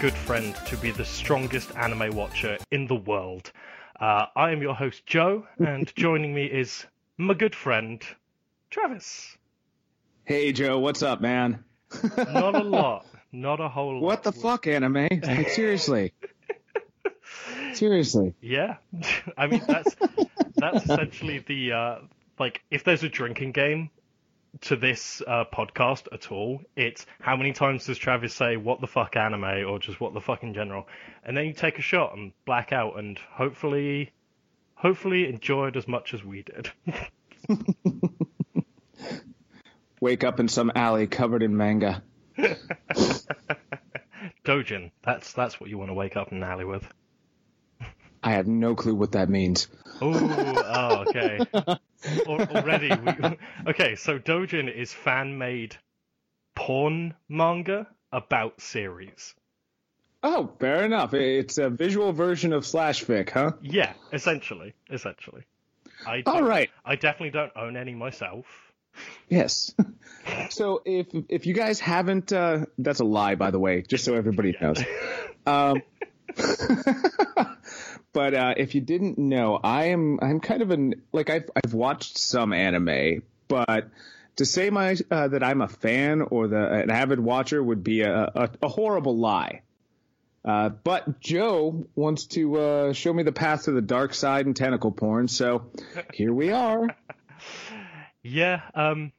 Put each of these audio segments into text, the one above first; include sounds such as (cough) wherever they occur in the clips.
good friend to be the strongest anime watcher in the world. Uh, I am your host, Joe, and (laughs) joining me is my good friend, Travis. Hey Joe, what's up, man? Not a (laughs) lot. Not a whole lot. What the fuck, anime? Like seriously. (laughs) seriously. Yeah. I mean that's that's essentially the uh like if there's a drinking game to this uh, podcast at all, it's how many times does Travis say "what the fuck anime" or just "what the fuck" in general, and then you take a shot and black out, and hopefully, hopefully enjoy it as much as we did. (laughs) Wake up in some alley covered in manga. (laughs) Dojin, that's that's what you want to wake up in an alley with. I have no clue what that means. Ooh, oh, okay. (laughs) Already, we, okay. So Dojin is fan-made porn manga about series. Oh, fair enough. It's a visual version of slash fic, huh? Yeah, essentially, essentially. I All. I definitely don't own any myself. Yes. (laughs) so if if you guys haven't, uh, that's a lie, by the way, just so everybody knows. (laughs) Um, but uh, if you didn't know, I am I'm kind of an like I've I've watched some anime, but to say my uh, that I'm a fan or the an avid watcher would be a a, a horrible lie. Uh, but Joe wants to uh, show me the path to the dark side and tentacle porn, so here we are. (laughs) Yeah, um,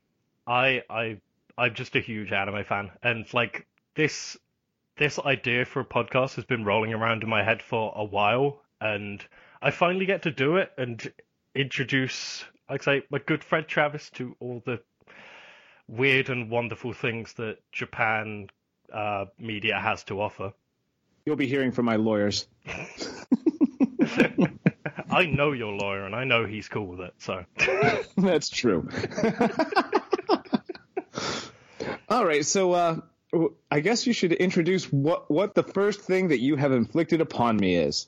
I I I'm just a huge anime fan, and like this this idea for a podcast has been rolling around in my head for a while, and I finally get to do it and introduce, like I say, my good friend Travis to all the weird and wonderful things that Japan uh, media has to offer. You'll be hearing from my lawyers. (laughs) (laughs) I know your lawyer, and I know he's cool with it, so. (laughs) That's true. All right, so uh, I guess you should introduce what what the first thing that you have inflicted upon me is.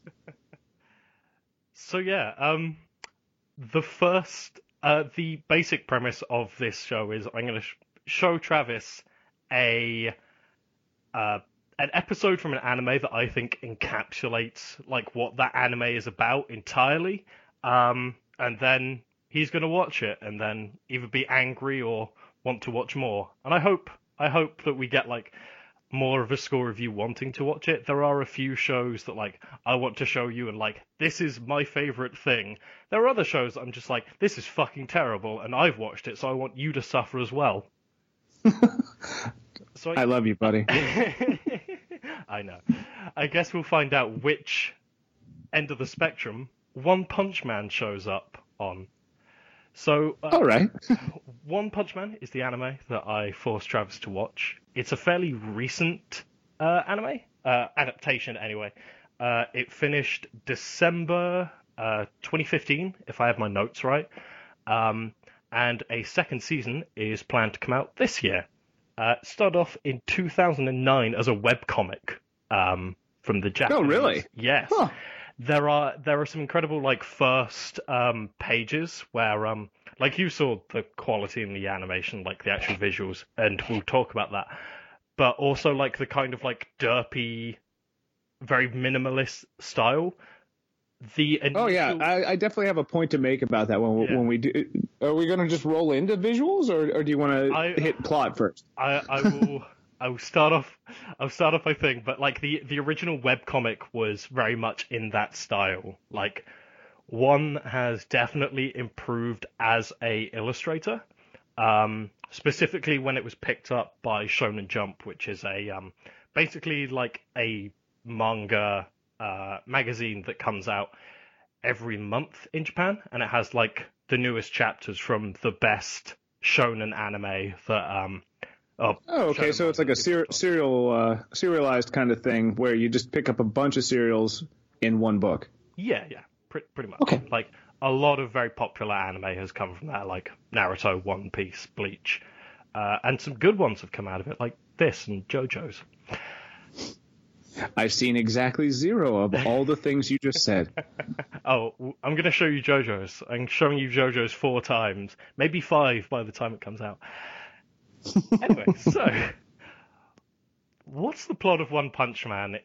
So yeah, um, the first, uh, the basic premise of this show is I'm going to sh- show Travis a, uh, an episode from an anime that I think encapsulates like what that anime is about entirely, um, and then he's going to watch it and then either be angry or want to watch more. And I hope, I hope that we get like more of a score of you wanting to watch it. There are a few shows that like I want to show you and like this is my favorite thing. There are other shows that I'm just like this is fucking terrible and I've watched it so I want you to suffer as well. (laughs) so I love you, buddy. (laughs) I know. I guess we'll find out which end of the spectrum One Punch Man shows up on. So uh, All right. (laughs) one Punch Man is the anime that I forced Travis to watch. It's a fairly recent uh, anime uh, adaptation, anyway. Uh, it finished December uh, 2015, if I have my notes right. Um, and a second season is planned to come out this year. Uh, it started off in 2009 as a webcomic um, from the Japanese. Oh, really? Yes Huh. There are there are some incredible like first um pages where um like you saw the quality in the animation like the actual visuals and we'll talk about that but also like the kind of like derpy very minimalist style the initial, Oh yeah, I, I definitely have a point to make about that when we, Yeah. when we do. Are we going to just roll into visuals, or, or do you want to hit plot first? I, I will I will start off I'll start off I think, but like the the original webcomic was very much in that style. Like one has definitely improved as a illustrator. Um specifically when it was picked up by Shonen Jump, which is a um basically like a manga uh magazine that comes out every month in Japan and it has like the newest chapters from the best shonen anime that um oh, Oh, okay. So it's like a ser- serial, uh, serialized kind of thing where you just pick up a bunch of serials in one book. Yeah, yeah, pre- pretty much. Okay. Like a lot of very popular anime has come from that, like Naruto, One Piece, Bleach, uh, and some good ones have come out of it, like this and JoJo's. I've seen exactly zero of all the things you just said. (laughs) Oh, I'm going to show you JoJo's. I'm showing you JoJo's four times, maybe five by the time it comes out. Anyway, so what's the plot of One Punch Man?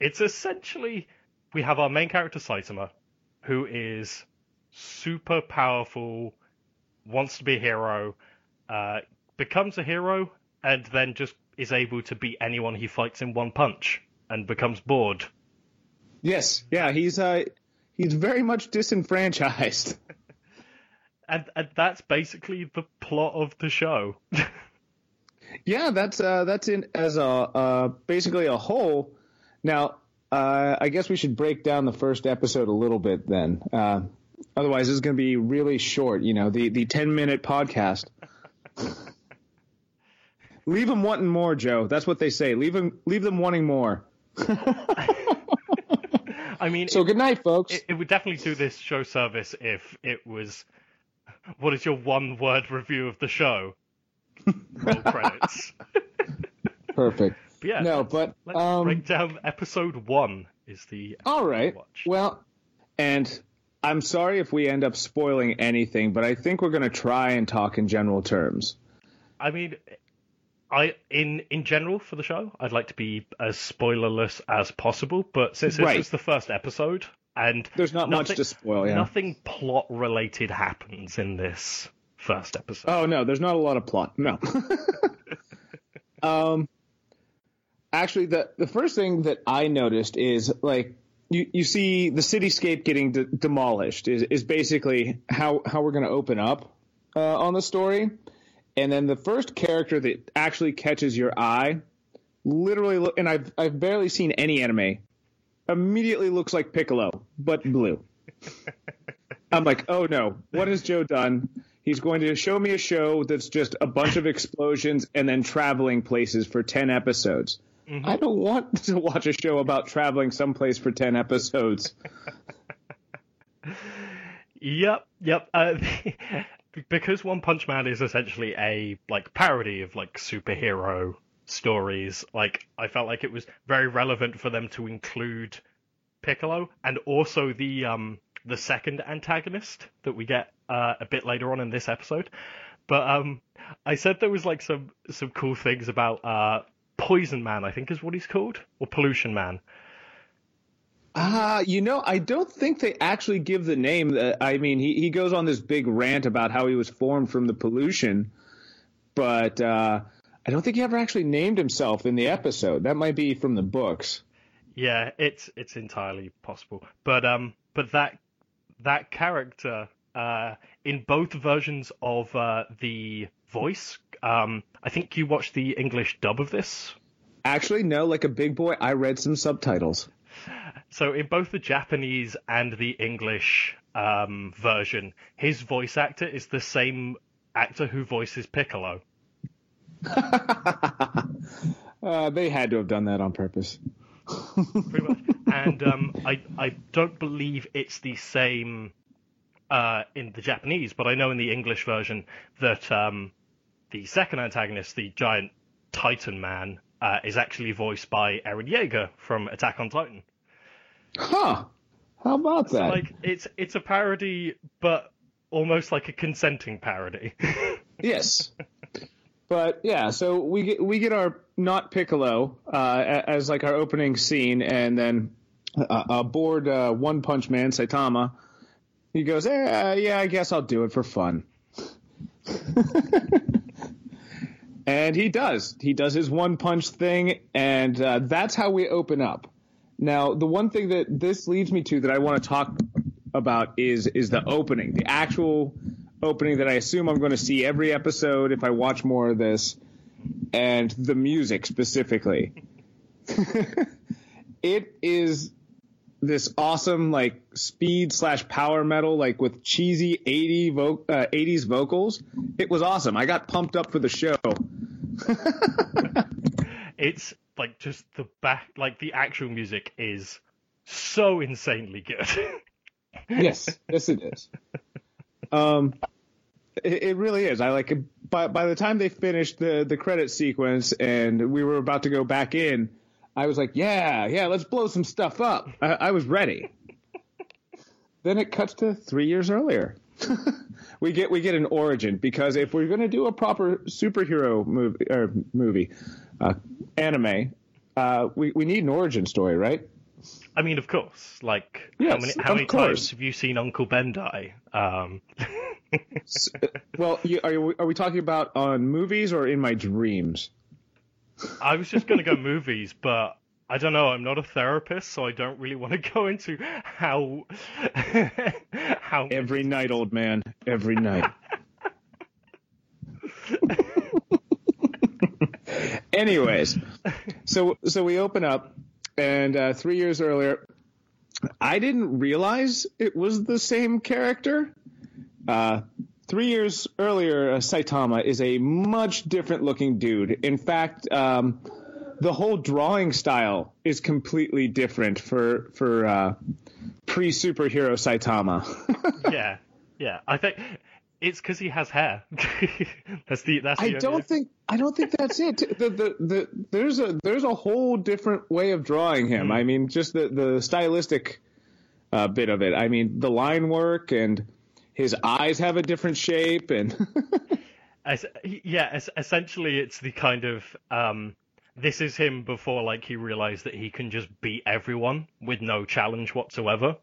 It's essentially we have our main character Saitama, who is super powerful, wants to be a hero, uh, becomes a hero, and then just is able to beat anyone he fights in one punch, and becomes bored. Yes, yeah, he's uh, he's very much disenfranchised. (laughs) and, and that's basically the plot of the show. (laughs) yeah, that's uh, that's in as a uh, basically a whole. Now, uh, I guess we should break down the first episode a little bit then. Uh, otherwise, it's going to be really short. You know, the the ten minute podcast. (laughs) leave them wanting more, Joe. That's what they say. Leave them leave them wanting more. (laughs) I mean, so it, good night, folks. It, it, would definitely do this show service if it was. What is your one word review of the show? Roll credits. (laughs) Perfect. But yeah, no, but let's um, break down episode one. Is the all right? Watch. Well, and I'm sorry if we end up spoiling anything, but I think we're going to try and talk in general terms. I mean, I in in general for the show, I'd like to be as spoilerless as possible. But since this Right. is the first episode, and There's not much to spoil, yeah. nothing plot related happens in this first episode. Oh no, there's not a lot of plot. No. (laughs) um, actually, the the first thing that I noticed is like you you see the cityscape getting de- demolished is is basically how how we're going to open up uh, on the story, and then the first character that actually catches your eye, literally, and I've I've barely seen any anime, immediately looks like Piccolo but blue. I'm like, oh no, what has Joe done? He's going to show me a show that's just a bunch of explosions and then traveling places for 10 episodes. I don't want (laughs) to watch a show about traveling someplace for 10 episodes. Yep, yep. Uh, (laughs) because One Punch Man is essentially a like parody of like superhero stories. Like I felt like it was very relevant for them to include Piccolo and also the um the second antagonist that we get uh, a bit later on in this episode. But um, I said there was like some some cool things about uh Poison Man. I think is what he's called, or Pollution Man. Ah, you know, I don't think they actually give the name. Uh, I mean, he, he goes on this big rant about how he was formed from the pollution, but uh, I don't think he ever actually named himself in the episode. That might be from the books. Yeah, it's it's entirely possible. But um, but that that character uh, in both versions of uh, the voice. Um, I think you watched the English dub of this. Actually, no, like a big boy, I read some subtitles. So in both the Japanese and the English um, version, his voice actor is the same actor who voices Piccolo. Uh, they had to have done that on purpose. pretty much. and um, I I don't believe it's the same uh, in the Japanese, but I know in the English version that um, the second antagonist, the giant Titan man, uh, is actually voiced by Eren Yeager from Attack on Titan. Huh. How about that? Like it's it's a parody, but almost like a consenting parody. (laughs) Yes. But yeah, so we get we get our not Piccolo uh, as like our opening scene, and then uh, aboard uh, One Punch Man Saitama, he goes, eh, "Yeah, I guess I'll do it for fun." (laughs) and he does. He does his one punch thing, and uh, that's how we open up. Now, the one thing that this leads me to that I want to talk about is is the opening, the actual opening that I assume I'm going to see every episode if I watch more of this, and the music specifically. (laughs) it is this awesome like speed slash power metal like with cheesy 80 vo- uh, 80s vocals. It was awesome. I got pumped up for the show. (laughs) it's like just the back, like the actual music is so insanely good. (laughs) yes, yes, it is. Um, it, it really is. I like by by the time they finished the the credit sequence and we were about to go back in, I was like, yeah, yeah, let's blow some stuff up. I, I was ready. (laughs) then it cuts to three years earlier. (laughs) we get we get an origin because if we're going to do a proper superhero movie or movie, uh, anime, uh, we we need an origin story, right? I mean, of course. Like, how many how many times have you seen Uncle Ben die? Um, S- well, you, are you, are we talking about on movies or in my dreams? I was just gonna go (laughs) movies, but I don't know. I'm not a therapist, so I don't really want to go into how (laughs) how Every night, old man. Every night. (laughs) Anyways, so so we open up, and uh, three years earlier, I didn't realize it was the same character. Uh, three years earlier, uh, Saitama is a much different looking dude. In fact, um, the whole drawing style is completely different for for uh, pre superhero Saitama. (laughs) yeah, yeah. I think it's because he has hair. (laughs) that's the that's. The I don't think I don't think that's it. The, the, the, there's a there's a whole different way of drawing him. I mean, just the the stylistic uh, bit of it. I mean, the line work and his eyes have a different shape and (laughs) Es- yeah, es- essentially, it's the kind of um, this is him before like he realized that he can just beat everyone with no challenge whatsoever.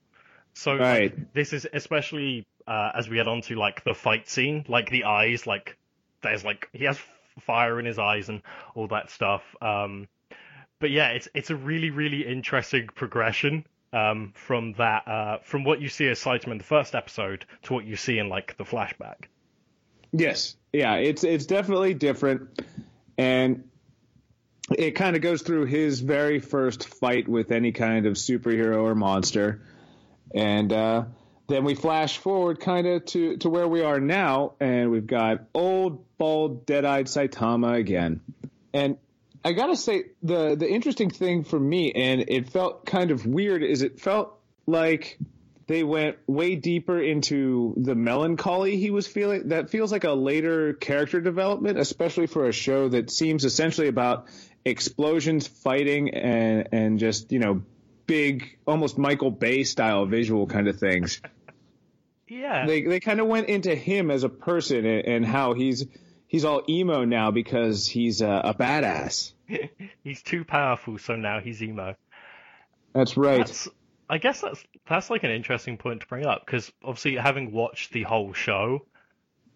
So like, this is especially uh, as we get onto like the fight scene, like the eyes, like there's like he has fire in his eyes and all that stuff. Um, but yeah, it's it's a really really interesting progression um, from that uh, from what you see as Saitama in the first episode to what you see in like the flashback. yes, yeah, it's it's definitely different, and it kind of goes through his very first fight with any kind of superhero or monster, and uh, then we flash forward kind of to to where we are now, and we've got old bald dead-eyed Saitama again, and I gotta say the the interesting thing for me, and it felt kind of weird, is it felt like they went way deeper into the melancholy he was feeling. That feels like a later character development, especially for a show that seems essentially about explosions, fighting, and and just you know big, almost Michael Bay style visual kind of things. (laughs) Yeah, They they kind of went into him as a person and, and how he's he's all emo now because he's a, a badass. (laughs) he's too powerful, so now he's emo. That's right. That's, I guess that's that's like an interesting point to bring up because obviously having watched the whole show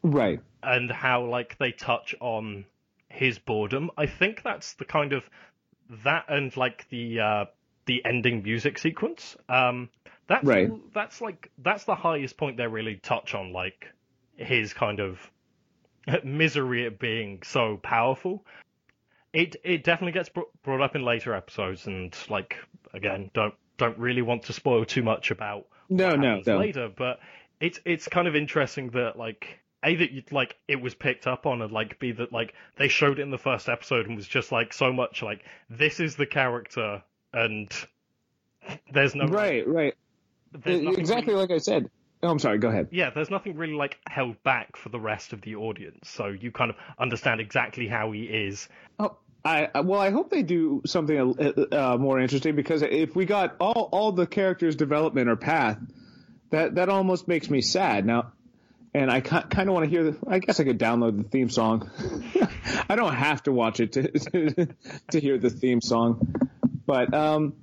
right. and how like they touch on his boredom, I think that's the kind of that and like the uh, the ending music sequence. Um, that's Right. that's like that's the highest point they really touch on like his kind of (laughs) misery at being so powerful. It it definitely gets br- brought up in later episodes, and like again, don't don't really want to spoil too much about No, what no, no. later, but it's it's kind of interesting that like a that you like it was picked up on and like b that like they showed it in the first episode and was just like so much like this is the character and there's no Right. Right. Exactly really- like I said. Oh, I'm sorry. Go ahead. yeah there's nothing really like held back for the rest of the audience so you kind of understand exactly how he is Oh, I I- well, I hope they do something uh, uh, more interesting because if we got all all the characters' development or path, that that almost makes me sad now. And I kind of want to hear. The, I guess I could download the theme song. (laughs) I don't have to watch it to to, (laughs) to hear the theme song, but um,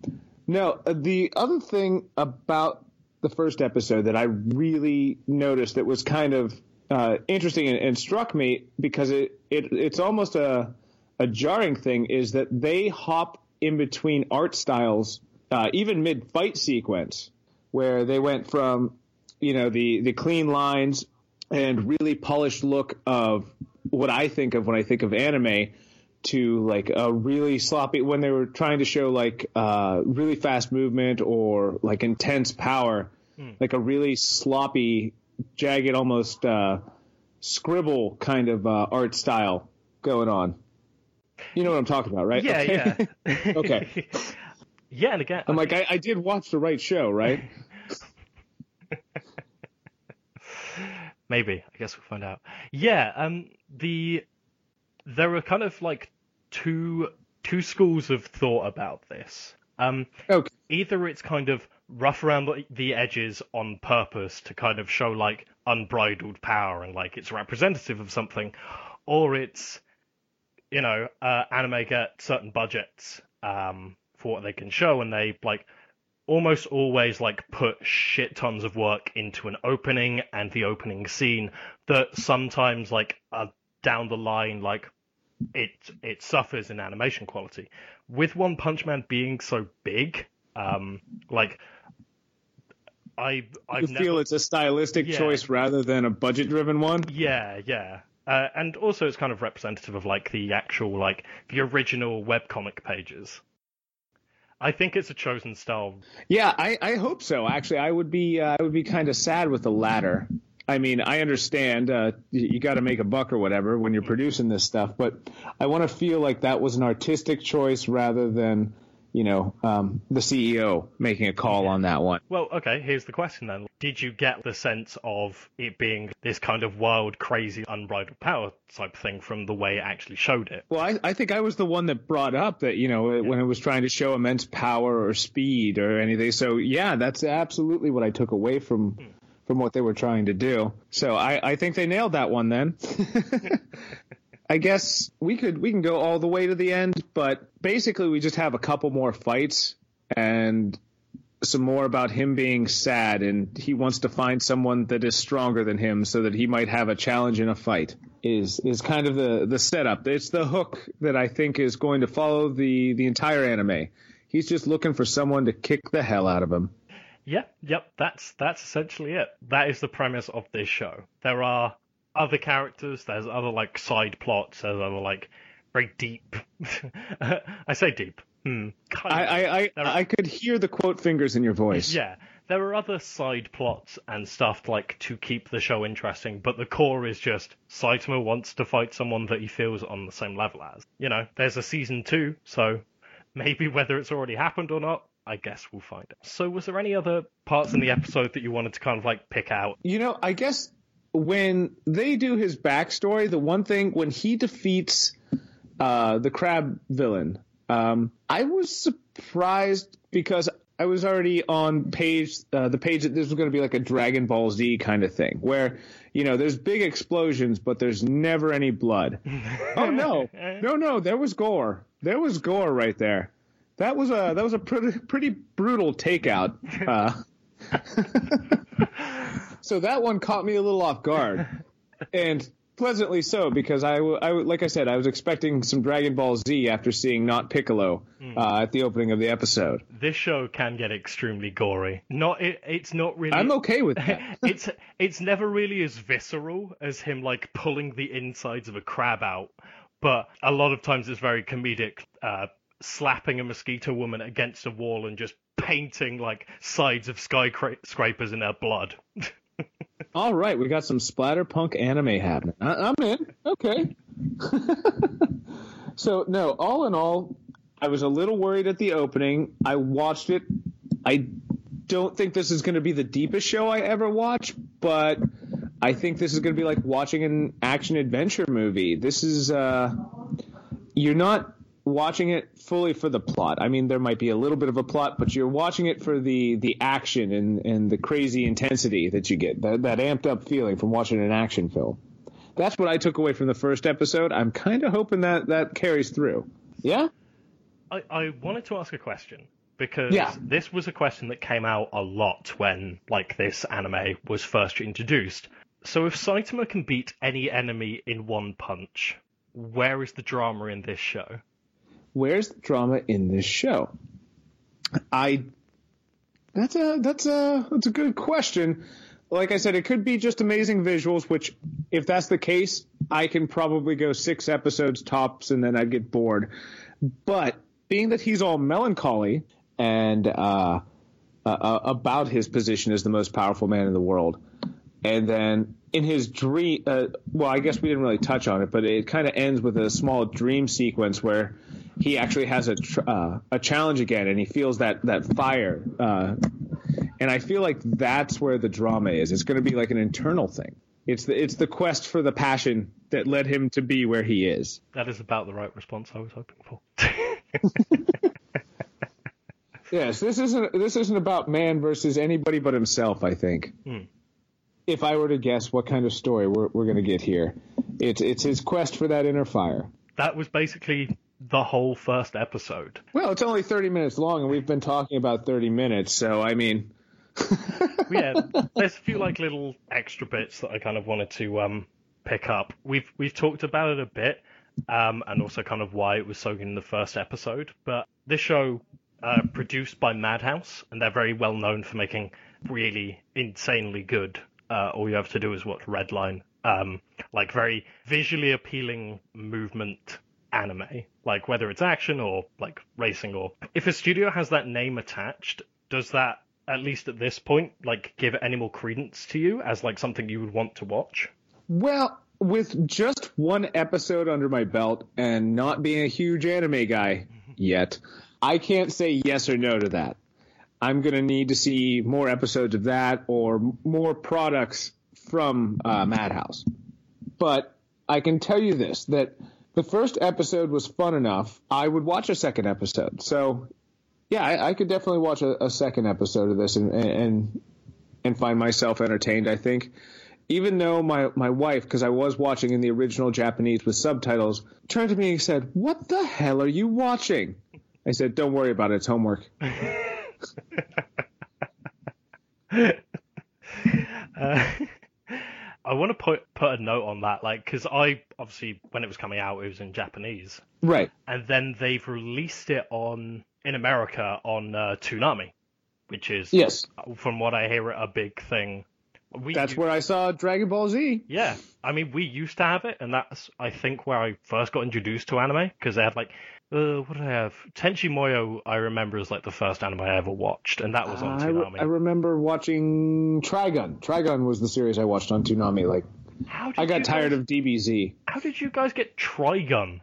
no. uh, The other thing about the first episode that I really noticed that was kind of uh, interesting and, and struck me because it, it it's almost a a jarring thing is that they hop in between art styles, uh, even mid fight sequence, where they went from you know the the clean lines and really polished look of what I think of when I think of anime to like a really sloppy when they were trying to show like uh, really fast movement or like intense power, like a really sloppy, jagged, almost uh, scribble kind of uh, art style going on. You know what I'm talking about, right? yeah Okay. yeah (laughs) Okay. (laughs) yeah and again I'm like, I, I did watch the right show, right? (laughs) Maybe. I guess we'll find out. Yeah, um the there are kind of like two two schools of thought about this. Um Okay. either it's kind of rough around the- edges on purpose to kind of show like unbridled power and like it's representative of something or it's you know, uh, anime get certain budgets um, for what they can show, and they like almost always like put shit tons of work into an opening and the opening scene that sometimes like uh, down the line like it it suffers in animation quality. With One Punch Man being so big, um, like I I feel it's a stylistic Yeah. choice rather than a budget driven one. Yeah, yeah. Uh, and also it's kind of representative of like the actual like the original webcomic pages. I think it's a chosen style. Yeah, I, I hope so. Actually, I would be uh, I would be kind of sad with the latter. I mean, I understand uh, you, you got to make a buck or whatever when you're producing this stuff, but I want to feel like that was an artistic choice rather than you know um, the CEO making a call on that one. Well, okay, here's the question then. Did you get the sense of it being this kind of wild, crazy, unbridled power type thing from the way it actually showed it? Well, I, I think I was the one that brought up that you know when it was trying to show immense power or speed or anything. So yeah, that's absolutely what I took away from from what they were trying to do. So I, I think they nailed that one then. (laughs) I guess we could we can go all the way to the end, but basically we just have a couple more fights and some more about him being sad and he wants to find someone that is stronger than him so that he might have a challenge in a fight is is kind of the the setup it's the hook that i think is going to follow the the entire anime he's just looking for someone to kick the hell out of him Yeah, yep, that's that's essentially it. That is the premise of this show. There are other characters, there's other like side plots, there's other like very deep (laughs) I say deep. Hmm. I i i, are- I could hear the quote fingers in your voice Yeah, there are other side plots and stuff like to keep the show interesting, but the core is just Saitama wants to fight someone that he feels on the same level as. You know, there's a season two, so maybe whether it's already happened or not, I guess we'll find it. So, was there any other parts in the episode that you wanted to kind of like pick out? You know, I guess when they do his backstory, the one thing when he defeats uh, the crab villain, um, I was surprised because I was already on page uh, the page that this was going to be like a Dragon Ball Z kind of thing, where you know there's big explosions, but there's never any blood. (laughs) oh no, no, no, there was gore. There was gore right there. That was a that was a pretty pretty brutal takeout. Uh, (laughs) so that one caught me a little off guard, and pleasantly so because I, w- I w- like I said I was expecting some Dragon Ball Z after seeing not Piccolo uh, at the opening of the episode. This show can get extremely gory. Not it, it's not really. I'm okay with that. (laughs) it's it's never really as visceral as him like pulling the insides of a crab out, but a lot of times it's very comedic, uh, slapping a mosquito woman against a wall and just painting like sides of skyscrapers in her blood. (laughs) All right, we got some splatterpunk anime happening. I- I'm in. Okay. (laughs) so no, all in all, I was a little worried at the opening. I watched it. I don't think this is going to be the deepest show I ever watch, but I think this is going to be like watching an action adventure movie. This is uh, you're not watching it fully for the plot. I mean, there might be a little bit of a plot, but you're watching it for the the action and and the crazy intensity that you get, that that amped up feeling from watching an action film. That's what I took away from the first episode. I'm kind of hoping that that carries through. Yeah. I, I wanted to ask a question because Yeah. this was a question that came out a lot when like this anime was first introduced. So if Saitama can beat any enemy in one punch, where is the drama in this show? Where's the drama in this show? I that's a that's a that's a good question. Like I said, it could be just amazing visuals, which if that's the case, I can probably go six episodes tops and then I'd get bored. But being that he's all melancholy and uh, uh, about his position as the most powerful man in the world, and then in his dream, uh, well, I guess we didn't really touch on it, but it kind of ends with a small dream sequence where he actually has a tr- uh, a challenge again, and he feels that that fire. Uh, and I feel like that's where the drama is. It's going to be like an internal thing. It's the it's the quest for the passion that led him to be where he is. That is about the right response I was hoping for. (laughs) Yes, this isn't this isn't about man versus anybody but himself. I think. If I were to guess what kind of story we're we're going to get here, it's it's his quest for that inner fire. that was basically the whole first episode. Well, it's only 30 minutes long, and we've been talking about 30 minutes, so I mean. (laughs) yeah, there's a few like little extra bits that I kind of wanted to um, pick up. We've we've talked about it a bit, um, and also kind of why it was so good in the first episode. But this show, uh, produced by Madhouse, and they're very well known for making really insanely good. Uh, all you have to do is watch Redline, um, like very visually appealing movement anime, like whether it's action or like racing or if a studio has that name attached, does that at least at this point like give any more credence to you as like something you would want to watch? Well, with just one episode under my belt and not being a huge anime guy yet, I can't say yes or no to that. I'm going to need to see more episodes of that or more products from uh, Madhouse. But I can tell you this that the first episode was fun enough. I would watch a second episode. So, yeah, I, I could definitely watch a, a, second episode of this and, and and find myself entertained. I think, even though my my wife, because I was watching in the original Japanese with subtitles, turned to me and said, "What the hell are you watching?" I said, "Don't worry about it. It's homework." (laughs) (laughs) uh, I want to put put a note on that, like, because I obviously when it was coming out, it was in Japanese, right? And then they've released it on in America on uh, Toonami, which is yes, from what I hear, a big thing. We, that's where I saw Dragon Ball Z. Yeah, I mean, we used to have it, and that's I think where I first got introduced to anime because they had like uh, what did I have? Tenchi Muyo, I remember as like the first anime I ever watched, and that was on uh, Toonami. I, I remember watching Trigun. Trigun was the series I watched on Toonami. Like, how I got tired guys, of DBZ. How did you guys get Trigun?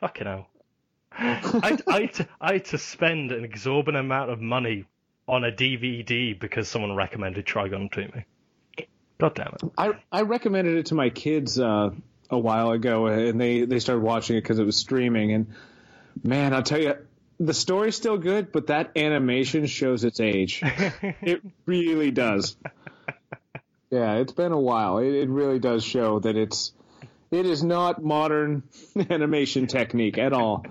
Fucking hell. (laughs) I, I, had to, I had to spend an exorbitant amount of money on a DVD because someone recommended Trigun to me. God damn it. I, I recommended it to my kids uh, a while ago, and they, they started watching it because it was streaming. And Man, I'll tell you, the story's still good, but that animation shows its age. (laughs) it really does. Yeah, it's been a while. It, it, really does show that it's it is not modern (laughs) animation technique at all.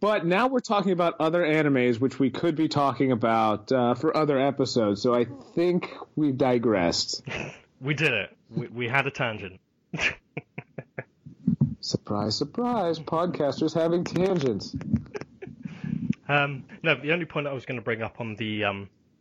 But now we're talking about other animes, which we could be talking about uh, for other episodes. So I think we've digressed. (laughs) We did it. We, we had a tangent. Surprise, surprise! Podcasters having tangents. (laughs) Um, no, the only point I was going to bring up on the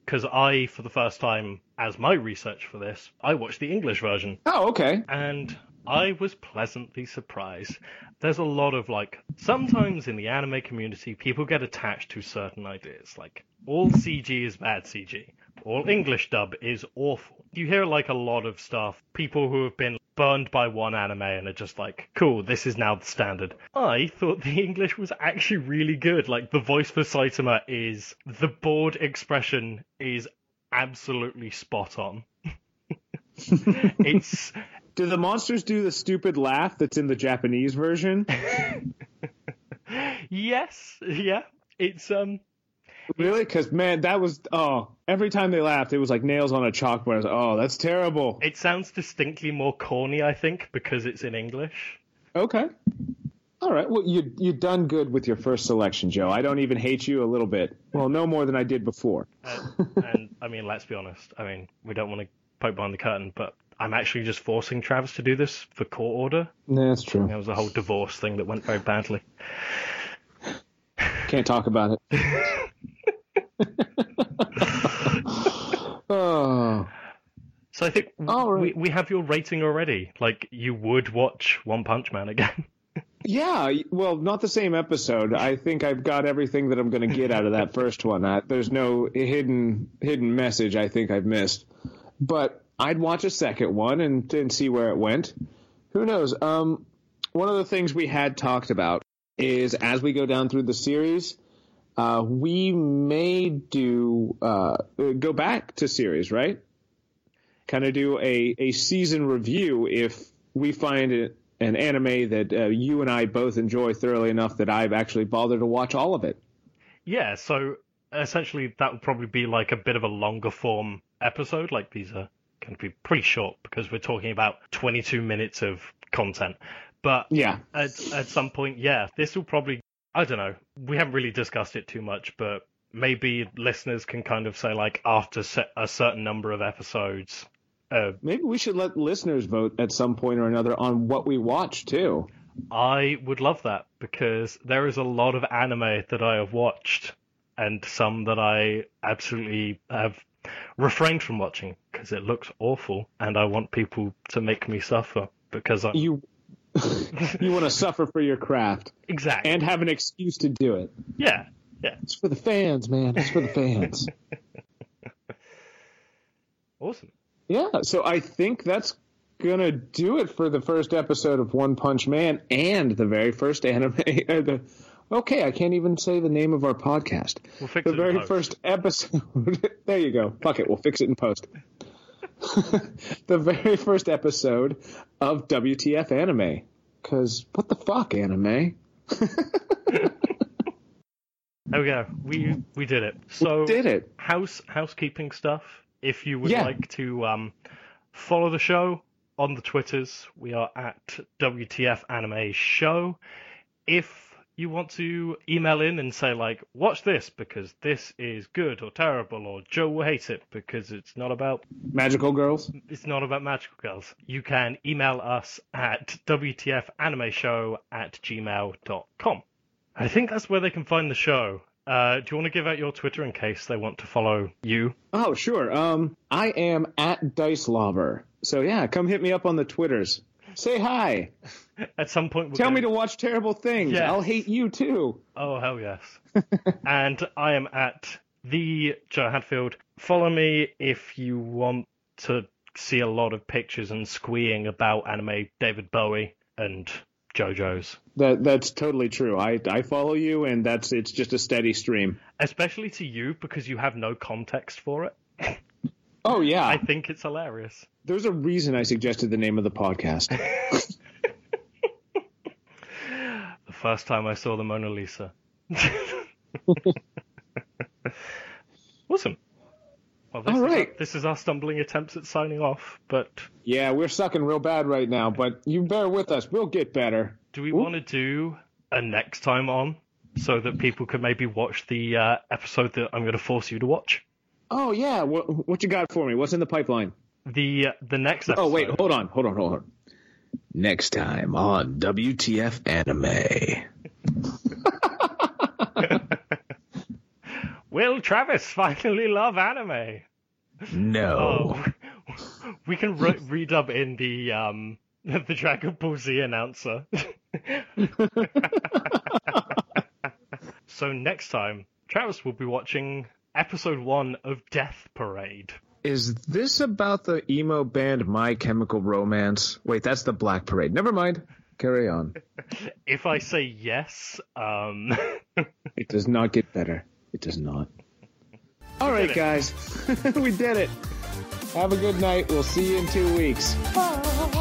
because um, I, for the first time, as my research for this, I watched the English version. Oh, okay. And I was pleasantly surprised. There's a lot of like sometimes in the anime community, people get attached to certain ideas, like all CG is bad CG, all English dub is awful. You hear like a lot of stuff, people who have been burned by one anime and are just like, cool, this is now the standard. I thought the English was actually really good. Like the voice for Saitama is the bored expression is absolutely spot on. (laughs) it's do the monsters do the stupid laugh that's in the Japanese version? (laughs) yes, yeah. It's um Really? Because man, that was oh, every time they laughed, it was like nails on a chalkboard. I was like, oh, that's terrible. It sounds distinctly more corny, I think, because it's in English. Okay. All right. Well, you you done good with your first selection, Joe. I don't even hate you a little bit. Well, no more than I did before. Uh, and I mean, let's be honest. I mean, we don't want to poke behind the curtain, but I'm actually just forcing Travis to do this for court order. Yeah, that's true. There was a whole divorce thing that went very badly. Can't talk about it. (laughs) (laughs) oh. So I think right. we we have your rating already. Like you would watch One Punch Man again. (laughs) yeah, well, not the same episode. I think I've got everything that I'm going to get out of that first one. I, there's no hidden hidden message I think I've missed. But I'd watch a second one and and see where it went. Who knows? Um, one of the things we had talked about is as we go down through the series, uh, we may do uh, go back to series, right? Kind of do a, a season review if we find it, an anime that uh, you and I both enjoy thoroughly enough that I've actually bothered to watch all of it. Yeah, so essentially that would probably be like a bit of a longer form episode. Like these are going to be pretty short because we're talking about 22 minutes of content. But Yeah. at at some point, yeah, this will probably. I don't know. We haven't really discussed it too much, but maybe listeners can kind of say like after a certain number of episodes. Uh, Maybe we should let listeners vote at some point or another on what we watch too. I would love that because there is a lot of anime that I have watched and some that I absolutely have refrained from watching because it looks awful and I want people to make me suffer because I You (laughs) you want to suffer for your craft exactly and have an excuse to do it. yeah yeah It's for the fans, man. It's for the fans. (laughs) awesome yeah, so I think that's gonna do it for the first episode of One Punch Man and the very first anime. (laughs) the, okay, I can't even say the name of our podcast. we'll fix The very first episode. there you go. Fuck it. We'll fix it in post. (laughs) the very first episode of WTF Anime. Because what the fuck, anime? (laughs) there we go we we did it so Did it? house housekeeping stuff. If you would Yeah. like to um, follow the show on the Twitters, we are at WTF Anime Show. If you want to email in and say like, watch this because this is good or terrible, or Joe will hate it because it's not about Magical girls? it's not about magical girls, you can email us at WTFAnimeShow at gmail.com. I think that's where they can find the show. Uh, do you want to give out your Twitter in case they want to follow you? Oh, sure. Um, I am at Dice Lover. So yeah, come hit me up on the Twitters. Say hi. (laughs) At some point, Tell gonna... me to watch terrible things. Yes. I'll hate you too. Oh hell yes! (laughs) and I am at the Joe Hadfield. Follow me if you want to see a lot of pictures and squeeing about anime David Bowie and JoJo's, That that's totally true. I I follow you, and that's it's just a steady stream. especially to you because you have no context for it. Oh yeah, (laughs) I think it's hilarious. There's a reason I suggested the name of the podcast. (laughs) The first time I saw the Mona Lisa. (laughs) awesome. Well, this All is right. this is our stumbling attempts at signing off, but yeah, we're sucking real bad right now, but you bear with us. We'll get better. Do we Ooh. want to do a next time on so that people can maybe watch the uh, episode that I'm going to force you to watch? Oh yeah, what what you got for me? What's in the pipeline? The the next episode. Oh wait, hold on, hold on, hold on. Next time on WTF Anime. (laughs) Will Travis finally love anime? No. Oh, we can re- redub in the um (laughs) the Dragon Ball Z announcer. (laughs) so next time, Travis will be watching episode one of Death Parade. Is this about the emo band My Chemical Romance? Wait, that's the Black Parade. Never mind. Carry on. (laughs) If I say yes, um. (laughs) It does not get better. It does not. All right, it. guys. (laughs) we did it. Have a good night. We'll see you in two weeks. Bye.